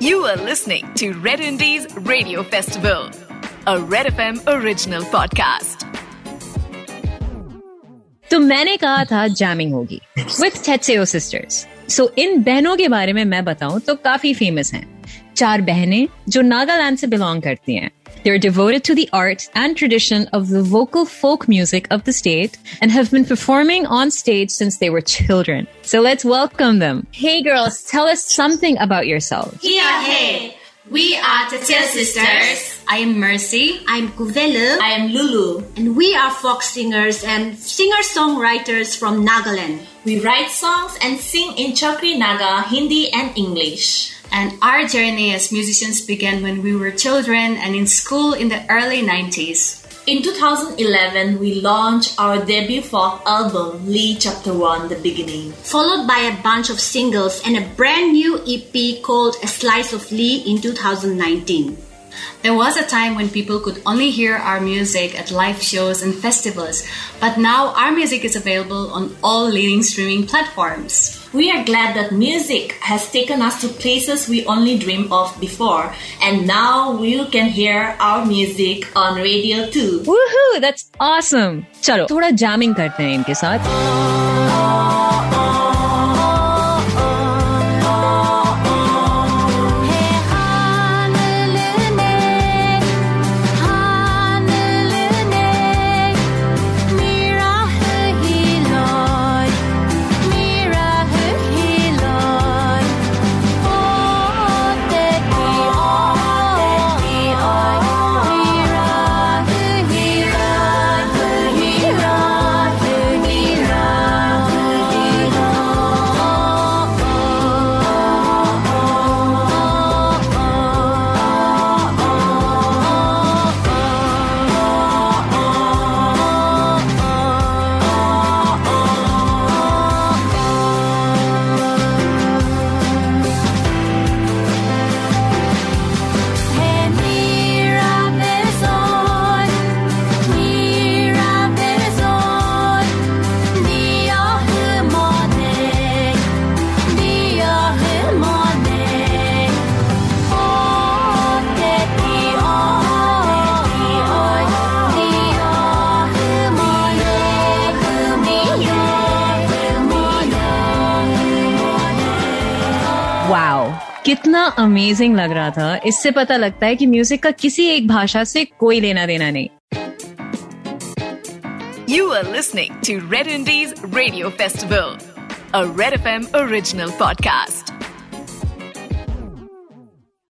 You are listening to Red Indies Radio Festival, a Red FM original podcast. तो मैंने कहा था jamming होगी विथ टेट्सेओ सिस्टर्स सो इन बहनों के बारे में मैं बताऊँ तो काफ़ी फ़ेमस हैं। चार बहनें जो नागालैंड से बिलोंग करती हैं। They're devoted to the art and tradition of the vocal folk music of the state and have been performing on stage since they were children. So let's welcome them. Hey girls, tell us something about yourselves. Yeah, hey. We are Tetseo Sisters. I am Mercy. I'm Kuvelu. I am Lulu. And we are folk singers and singer-songwriters from Nagaland. We write songs and sing in Chokri Naga, Hindi and English. And our journey as musicians began when we were children and in school in the early 90s. In 2011, we launched our debut folk album, Li Chapter 1 The Beginning, followed by a bunch of singles and a brand new EP called A Slice of Li in 2019. There was a time when people could only hear our music at live shows and festivals, but now our music is available on all leading streaming platforms. We are glad that music has taken us to places we only dreamed of before, and now you can hear our music on radio too. Woohoo! That's awesome. चलो थोड़ा jamming करते हैं इनके साथ. कितना amazing लग रहा था। इससे पता लगता है कि म्यूज़िक का किसी एक भाषा से कोई लेना देना नहीं। You are listening to Red Indies radio festival Red F M original podcast